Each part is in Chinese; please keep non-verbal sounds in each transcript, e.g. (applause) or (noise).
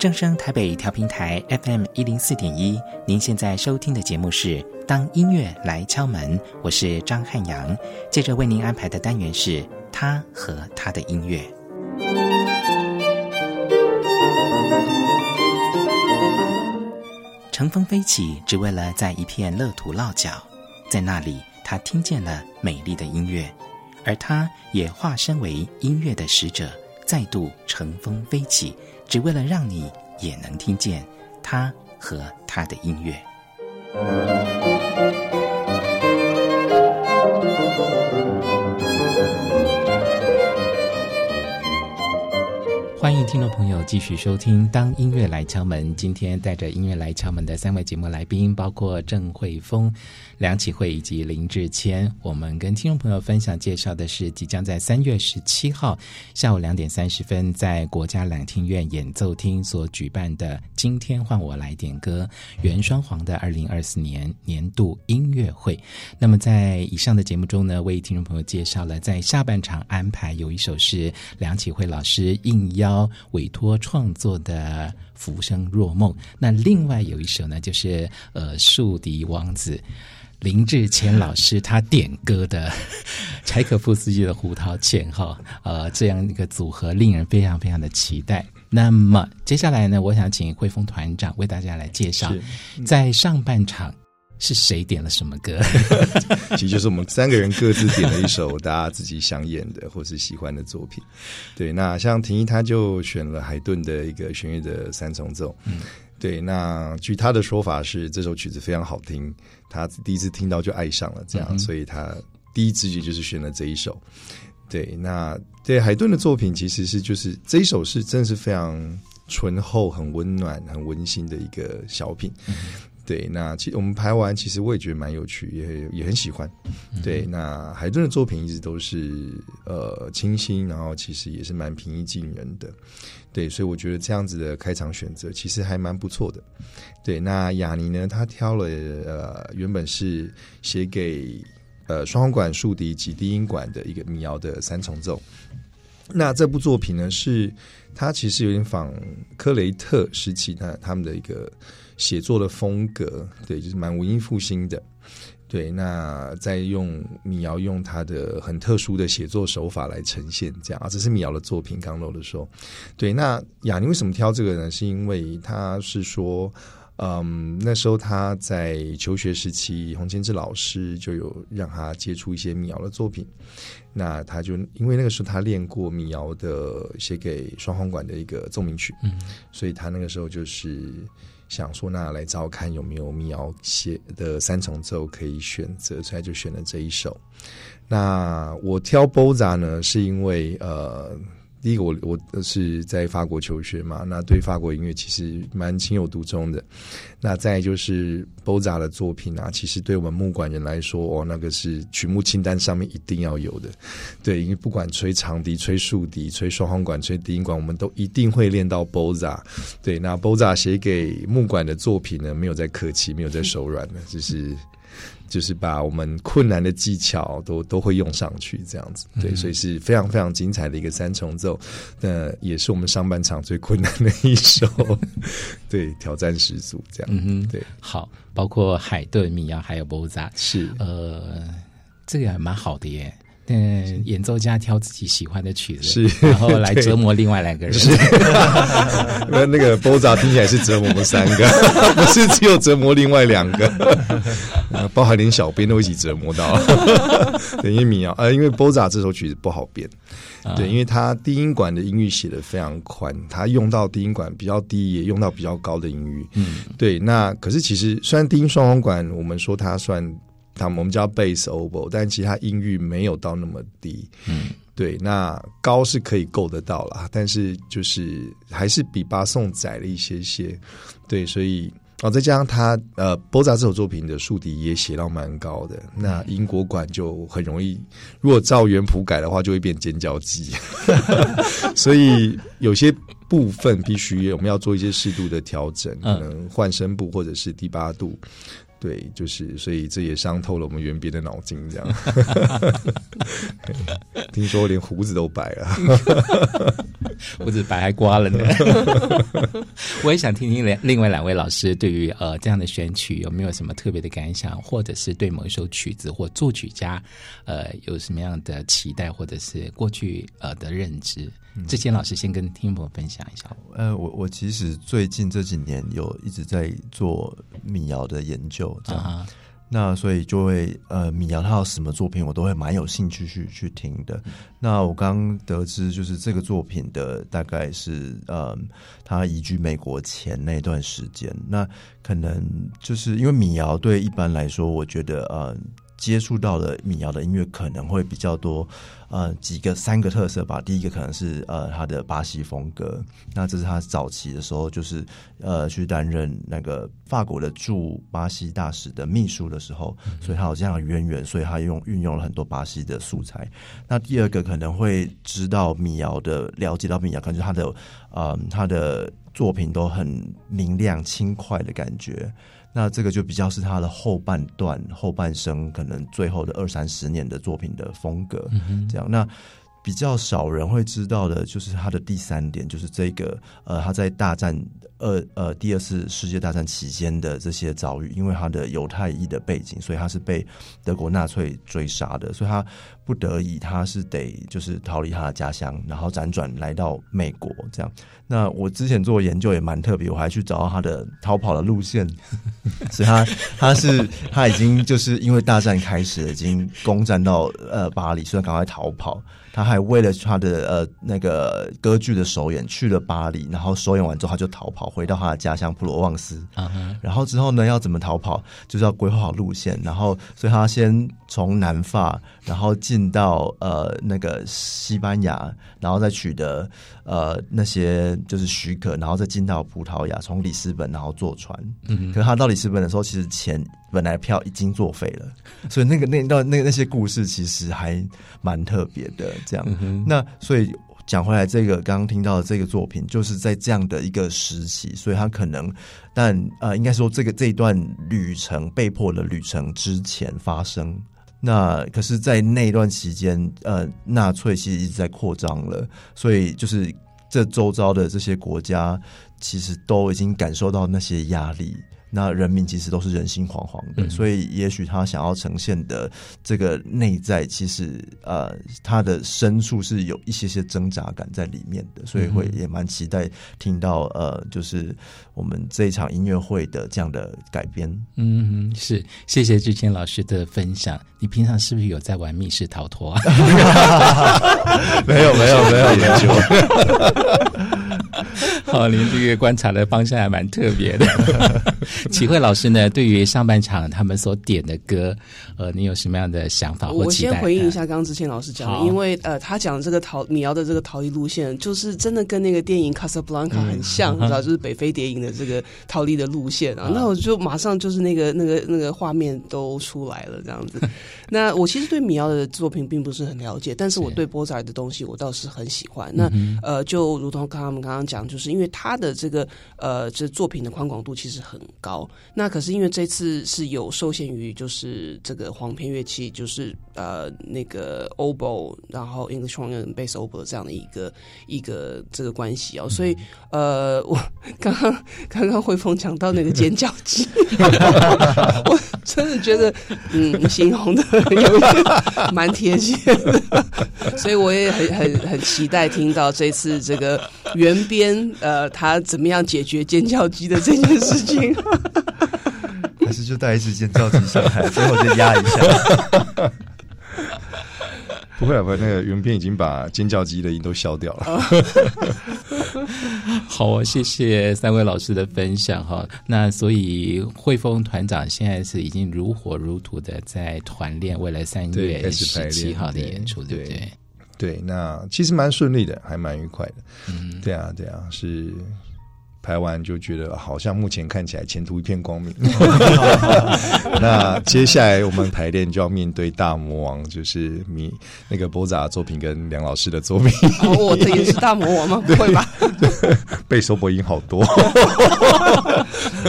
正声台北调频台 FM 一零四点一，您现在收听的节目是《当音乐来敲门》，我是张汉阳。接着为您安排的单元是他和他的音乐。乘风飞起，只为了在一片乐土落脚，在那里，他听见了美丽的音乐，而他也化身为音乐的使者，再度乘风飞起。只为了让你也能听见他和他的音乐。欢迎听朋友继续收听《当音乐来敲门》。今天带着音乐来敲门的三位节目来宾，包括郑慧峰、梁启慧以及林志谦。我们跟听众朋友分享介绍的是，即将在三月十七号下午两点三十分，在国家两厅院演奏厅所举办的《今天换我来点歌》原双簧的二零二四年年度音乐会。那么在以上的节目中呢，为听众朋友介绍了在下半场安排有一首是梁启慧老师应邀。委托创作的《浮生若梦》，那另外有一首呢，就是呃，竖笛王子林志谦老师他点歌的 (laughs) 柴可夫斯基的《胡桃钳》哈，呃，这样一个组合令人非常非常的期待。那么接下来呢，我想请汇丰团长为大家来介绍，在上半场。是谁点了什么歌？(laughs) 其实就是我们三个人各自点了一首大家自己想演的或是喜欢的作品。对，那像婷宜他就选了海顿的一个弦乐的三重奏。嗯，对，那据他的说法是这首曲子非常好听，他第一次听到就爱上了，这样，嗯、所以他第一直觉就是选了这一首。对，那对海顿的作品其实是就是这一首是真的是非常醇厚、很温暖、很温馨的一个小品。嗯对，那其实我们排完，其实我也觉得蛮有趣，也也很喜欢。对，那海顿的作品一直都是呃清新，然后其实也是蛮平易近人的。对，所以我觉得这样子的开场选择其实还蛮不错的。对，那雅尼呢，他挑了呃原本是写给呃双簧管、竖笛及低音管的一个民谣的三重奏。那这部作品呢，是他其实有点仿克雷特时期他他们的一个。写作的风格，对，就是蛮文艺复兴的，对。那再用民谣用他的很特殊的写作手法来呈现，这样啊，这是民谣的作品。刚漏的时候，对。那雅尼为什么挑这个呢？是因为他是说，嗯，那时候他在求学时期，洪千志老师就有让他接触一些民谣的作品。那他就因为那个时候他练过民谣的写给双簧管的一个奏鸣曲，嗯，所以他那个时候就是。想说那来找看有没有民谣写的三重奏可以选择，所以就选了这一首。那我挑 Bozza 呢，是因为呃。第一个我，我是在法国求学嘛，那对法国音乐其实蛮情有独钟的。那再就是 b o z a 的作品啊，其实对我们木管人来说，哦，那个是曲目清单上面一定要有的。对，因为不管吹长笛、吹竖笛、吹双簧管、吹低音管，我们都一定会练到 b o z a。对，那 b o z a 写给木管的作品呢，没有在客气，没有在手软的，就是。就是把我们困难的技巧都都会用上去，这样子，对，所以是非常非常精彩的一个三重奏，那也是我们上半场最困难的一首，(laughs) 对，挑战十足，这样，嗯哼，对，好，包括海顿、米亚还有 Bozza，是，呃，这个还蛮好的耶。嗯，演奏家挑自己喜欢的曲子，是，然后来折磨另外两个人。是，(laughs) 那那个 Bozza 听起来是折磨我们三个，(laughs) 不是只有折磨另外两个，(laughs) 包含连小编都一起折磨到。对，因为民谣，呃，因为 Bozza 这首曲子不好编，对，因为它低音管的音域写的非常宽，它用到低音管比较低，也用到比较高的音域。嗯，对，那可是其实虽然低音双簧管，我们说它算。他我们叫 bass oboe，但其实它音域没有到那么低。嗯，对，那高是可以够得到啦，但是就是还是比巴颂窄了一些些。对，所以哦，再加上他呃，Bozza 这首作品的竖笛也写到蛮高的，那英国管就很容易，如果照原谱改的话，就会变尖叫鸡。(laughs) (laughs) 所以有些部分必须我们要做一些适度的调整，可能换声部或者是第八度。对，就是，所以这也伤透了我们原编的脑筋，这样。(laughs) (laughs) 听说连胡子都白了。(laughs) 胡子白还刮了呢。(laughs) 我也想听听另另外两位老师对于呃这样的选曲有没有什么特别的感想，或者是对某一首曲子或作曲家呃有什么样的期待，或者是过去呃的认知。之前老师先跟听友分享一下。呃，我我其实最近这几年有一直在做民谣的研究，这样。Uh huh. 那所以就会呃，米阳他有什么作品，我都会蛮有兴趣去去听的。嗯、那我刚得知，就是这个作品的大概是呃，他移居美国前那段时间。那可能就是因为米瑶对一般来说，我觉得呃。接触到的民谣的音乐可能会比较多，呃，几个三个特色吧。第一个可能是呃，他的巴西风格，那这是他早期的时候，就是呃，去担任那个法国的驻巴西大使的秘书的时候，所以他有这样的渊源，所以他用运用了很多巴西的素材。那第二个可能会知道民谣的，了解到民谣，感觉他的呃，他的作品都很明亮轻快的感觉。那这个就比较是他的后半段、后半生，可能最后的二三十年的作品的风格，这样。那比较少人会知道的，就是他的第三点，就是这个呃，他在大战。二呃，第二次世界大战期间的这些遭遇，因为他的犹太裔的背景，所以他是被德国纳粹追杀的，所以他不得已他是得就是逃离他的家乡，然后辗转来到美国这样。那我之前做研究也蛮特别，我还去找到他的逃跑的路线，(laughs) 所以他他是他已经就是因为大战开始，已经攻占到呃巴黎，所以赶快逃跑。他还为了他的呃那个歌剧的首演去了巴黎，然后首演完之后他就逃跑回到他的家乡普罗旺斯。Uh huh. 然后之后呢，要怎么逃跑，就是要规划好路线。然后所以他先从南法，然后进到呃那个西班牙，然后再取得呃那些就是许可，然后再进到葡萄牙，从里斯本然后坐船。嗯、uh，huh. 可是他到里斯本的时候，其实钱。本来票已经作废了，(laughs) 所以那个那段那那些故事其实还蛮特别的。这样，嗯、哼那所以讲回来，这个刚刚听到的这个作品，就是在这样的一个时期，所以他可能，但呃，应该说这个这一段旅程被迫的旅程之前发生。那可是，在那段期间，呃，纳粹其实一直在扩张了，所以就是这周遭的这些国家，其实都已经感受到那些压力。那人民其实都是人心惶惶的，嗯、所以也许他想要呈现的这个内在，其实呃，他的深处是有一些些挣扎感在里面的，所以会也蛮期待听到呃，就是我们这一场音乐会的这样的改编。嗯，是，谢谢志谦老师的分享。你平常是不是有在玩密室逃脱啊？(laughs) (laughs) (laughs) 没有，没有，没有研究。(laughs) 好，您这个观察的方向还蛮特别的。(laughs) 启慧老师呢，对于上半场他们所点的歌，呃，你有什么样的想法或期待？我先回应一下刚刚之前老师讲的，因为呃，他讲这个逃民谣的这个逃离路线，就是真的跟那个电影《卡萨布兰卡》很像，(laughs) 你知道，就是北非谍影的这个逃离的路线啊。那我就马上就是那个那个那个画面都出来了，这样子。那我其实对民谣的作品并不是很了解，但是我对波仔的东西我倒是很喜欢。那呃，就如同刚刚我们刚刚讲，就是因为他的这个呃，这作品的宽广度其实很高。那可是因为这次是有受限于就是这个簧片乐器，就是呃那个 oboe，然后 English horn 跟 bass oboe 这样的一个一个这个关系哦，所以呃，我刚刚刚刚汇丰讲到那个尖叫鸡，(laughs) 我真的觉得嗯，形容的有一点蛮贴切的，(laughs) 所以我也很很很期待听到这次这个原编呃他怎么样解决尖叫鸡的这件事情。(laughs) 还是就带一只尖叫鸡上海，最后就压一下。(laughs) 不会啊，不会，那个云边已经把尖叫鸡的音都消掉了。(laughs) 好啊，谢谢三位老师的分享哈。那所以汇丰团长现在是已经如火如荼的在团练，未来三月十七号的演出，对不对？对，那其实蛮顺利的，还蛮愉快的。嗯，对啊，对啊，是。排完就觉得好像目前看起来前途一片光明。(laughs) 那接下来我们排练就要面对大魔王，就是你那个波扎的作品跟梁老师的作品。哦，我这也是大魔王吗？(laughs) 不会吧？(laughs) 被收播音好多。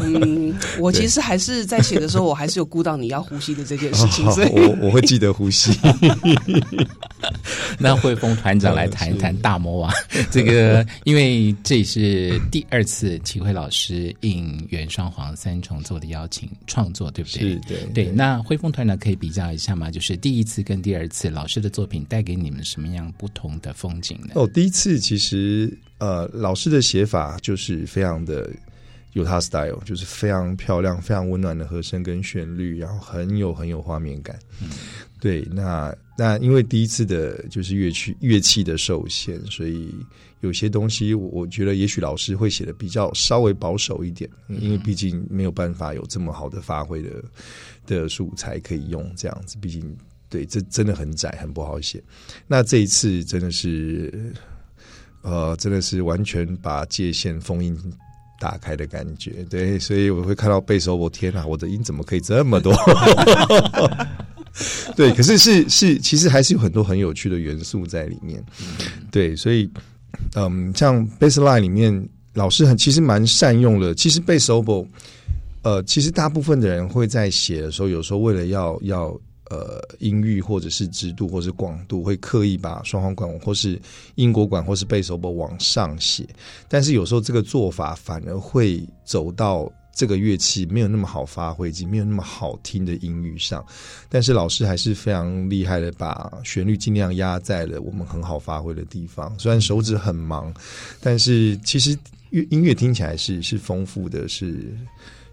嗯，我其实还是在写的时候，我还是有顾到你要呼吸的这件事情，所以我我会记得呼吸。那汇丰团长来谈一谈大魔王 (laughs) 这个，因为这是第二次齐慧老师应原双簧三重奏的邀请创作，对不对？是对对。那汇丰团长可以比较一下吗？就是第一次跟第二次老师的作品带给你们什么样不同的风景呢？哦，第一次其实呃，老师的写法就是非常的。有他 style，就是非常漂亮、非常温暖的和声跟旋律，然后很有很有画面感。嗯、对，那那因为第一次的就是乐器乐器的受限，所以有些东西我我觉得也许老师会写的比较稍微保守一点，嗯、因为毕竟没有办法有这么好的发挥的的素材可以用这样子。毕竟对，这真的很窄，很不好写。那这一次真的是，呃，真的是完全把界限封印。打开的感觉，对，所以我会看到背手，我天哪，我的音怎么可以这么多？(laughs) (laughs) 对，可是是是，其实还是有很多很有趣的元素在里面。对，所以嗯，像 baseline 里面，老师很其实蛮善用的。其实贝斯欧，呃，其实大部分的人会在写的时候，有时候为了要要。呃，音域或者是直度或是广度，会刻意把双簧管或是英国管或是贝斯欧往上写，但是有时候这个做法反而会走到这个乐器没有那么好发挥及没有那么好听的音域上。但是老师还是非常厉害的，把旋律尽量压在了我们很好发挥的地方。虽然手指很忙，但是其实乐音乐听起来是是丰富的，是。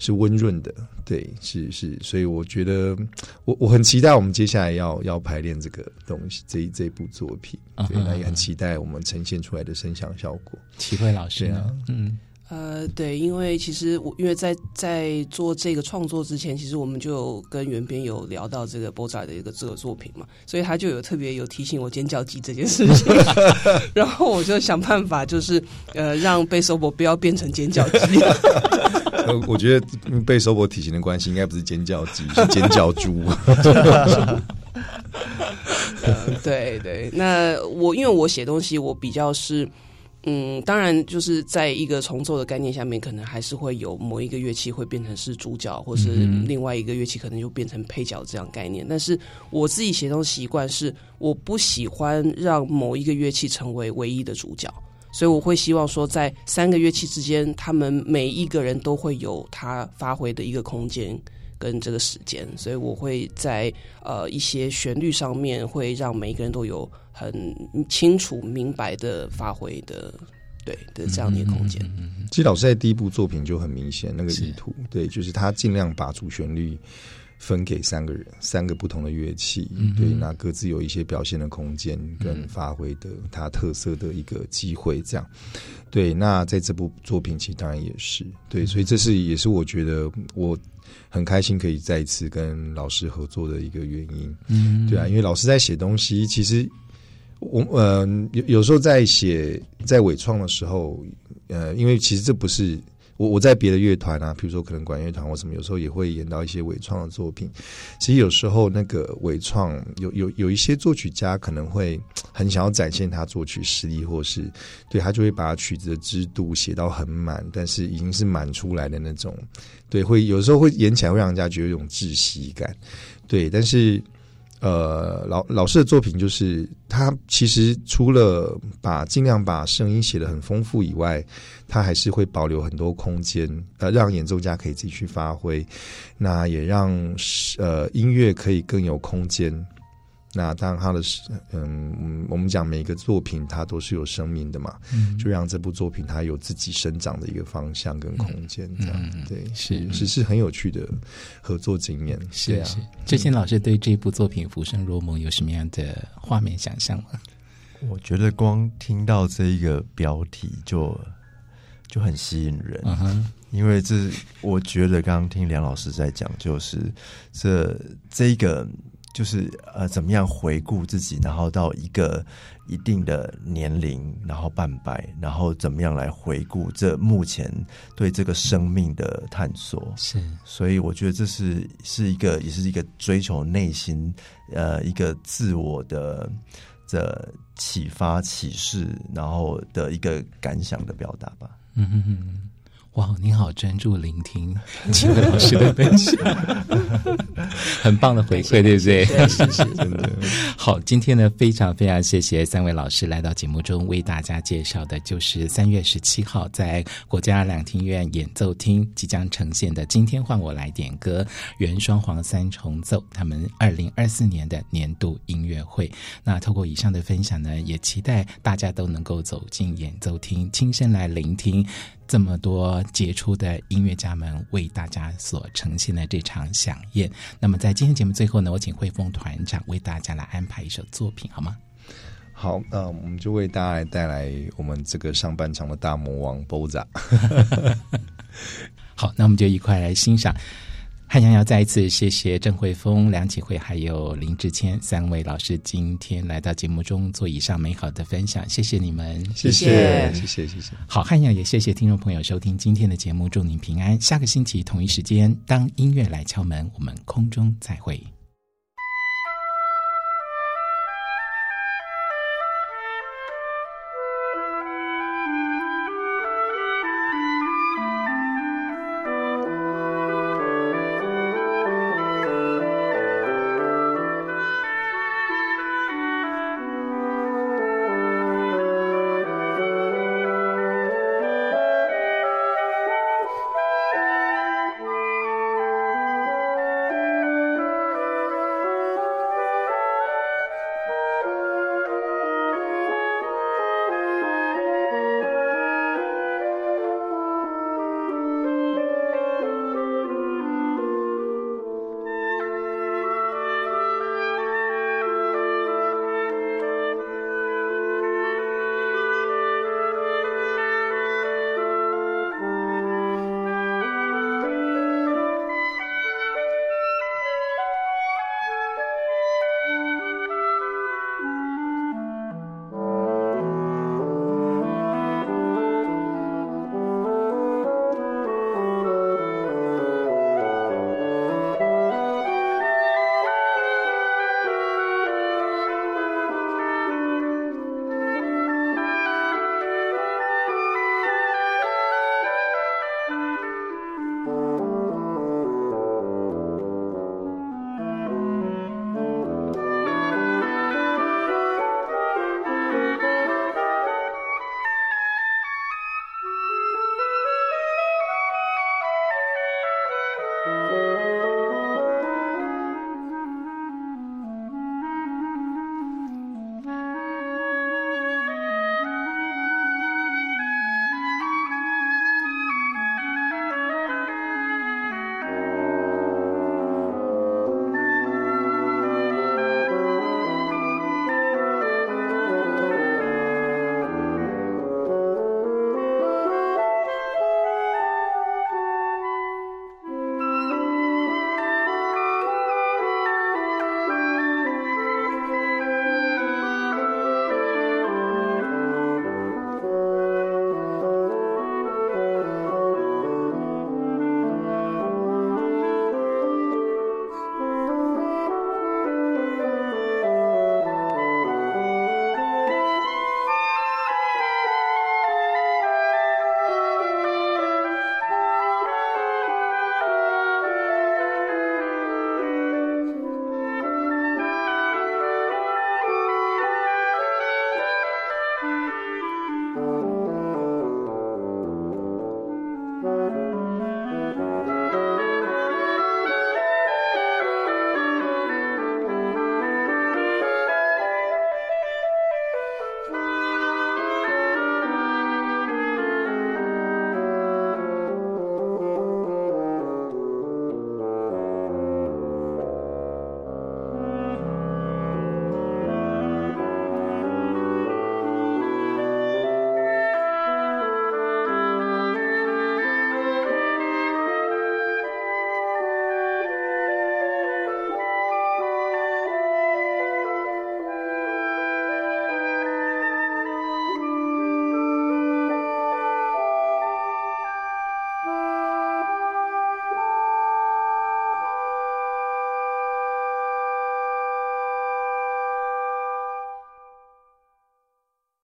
是温润的，对，是是，所以我觉得我我很期待我们接下来要要排练这个东西，这一这部作品，对，那也很期待我们呈现出来的声响效果。启慧老师啊，嗯。呃，对，因为其实我因为在在做这个创作之前，其实我们就有跟原编有聊到这个波仔的一个这个作品嘛，所以他就有特别有提醒我尖叫鸡这件事情，(laughs) (laughs) 然后我就想办法，就是呃让贝索伯不要变成尖叫鸡。(laughs) 呃，我觉得贝索伯体型的关系，应该不是尖叫鸡，是尖叫猪。呃，对对，那我因为我写东西，我比较是。嗯，当然，就是在一个重奏的概念下面，可能还是会有某一个乐器会变成是主角，或是另外一个乐器可能就变成配角这样概念。但是我自己写东西习惯是，我不喜欢让某一个乐器成为唯一的主角，所以我会希望说，在三个乐器之间，他们每一个人都会有他发挥的一个空间跟这个时间，所以我会在呃一些旋律上面会让每一个人都有很清楚明白的发挥的，对的这样的一个空间。嗯嗯嗯、其实老师在第一部作品就很明显那个意图，对，就是他尽量把主旋律分给三个人，三个不同的乐器，嗯、对，那各自有一些表现的空间跟发挥的他特色的一个机会，这样。对，那在这部作品其实当然也是对，所以这是也是我觉得我。很开心可以再一次跟老师合作的一个原因，嗯，对啊，因为老师在写东西，其实我呃有有时候在写在伪创的时候，呃，因为其实这不是。我我在别的乐团啊，比如说可能管乐团或什么，有时候也会演到一些伪创的作品。其实有时候那个伪创有有有一些作曲家可能会 (tsk) 很想要展现他作曲实力，或是对他就会把曲子的支度写到很满，但是已经是满出来的那种。对，会有时候会演起来会让人家觉得有一种窒息感。对，但是。呃，老老师的作品就是他其实除了把尽量把声音写得很丰富以外，他还是会保留很多空间，呃，让演奏家可以自己去发挥，那也让呃音乐可以更有空间。那当然，他的嗯，我们讲每一个作品，它都是有生命的嘛，嗯、就让这部作品它有自己生长的一个方向跟空间，这样、嗯、对，是是是很有趣的合作经验。是啊，之前老师对这部作品《浮生若梦》有什么样的画面想象吗？我觉得光听到这一个标题就就很吸引人，嗯、哼因为这我觉得刚刚听梁老师在讲，就是这这一个。就是呃，怎么样回顾自己，然后到一个一定的年龄，然后半百，然后怎么样来回顾这目前对这个生命的探索？是，所以我觉得这是是一个，也是一个追求内心呃一个自我的的启发启示，然后的一个感想的表达吧。嗯哼哼。哇，您好专注聆听 (laughs) 几位老师的分享，(laughs) 很棒的回馈，对不对？是是是，(laughs) 真的。好，今天呢，非常非常谢谢三位老师来到节目中为大家介绍的，就是三月十七号在国家两厅院演奏厅即将呈现的《今天换我来点歌》原双簧三重奏他们二零二四年的年度音乐会。那透过以上的分享呢，也期待大家都能够走进演奏厅，亲身来聆听。这么多杰出的音乐家们为大家所呈现的这场飨宴，那么在今天节目最后呢，我请汇丰团长为大家来安排一首作品，好吗？好，那我们就为大家来带来我们这个上半场的大魔王 BOZA。(laughs) 好，那我们就一块来欣赏。汉阳要再一次谢谢郑慧峰、梁启慧还有林志谦三位老师今天来到节目中做以上美好的分享，谢谢你们，谢谢，谢谢，谢谢。好，汉阳也谢谢听众朋友收听今天的节目，祝您平安。下个星期同一时间，当音乐来敲门，我们空中再会。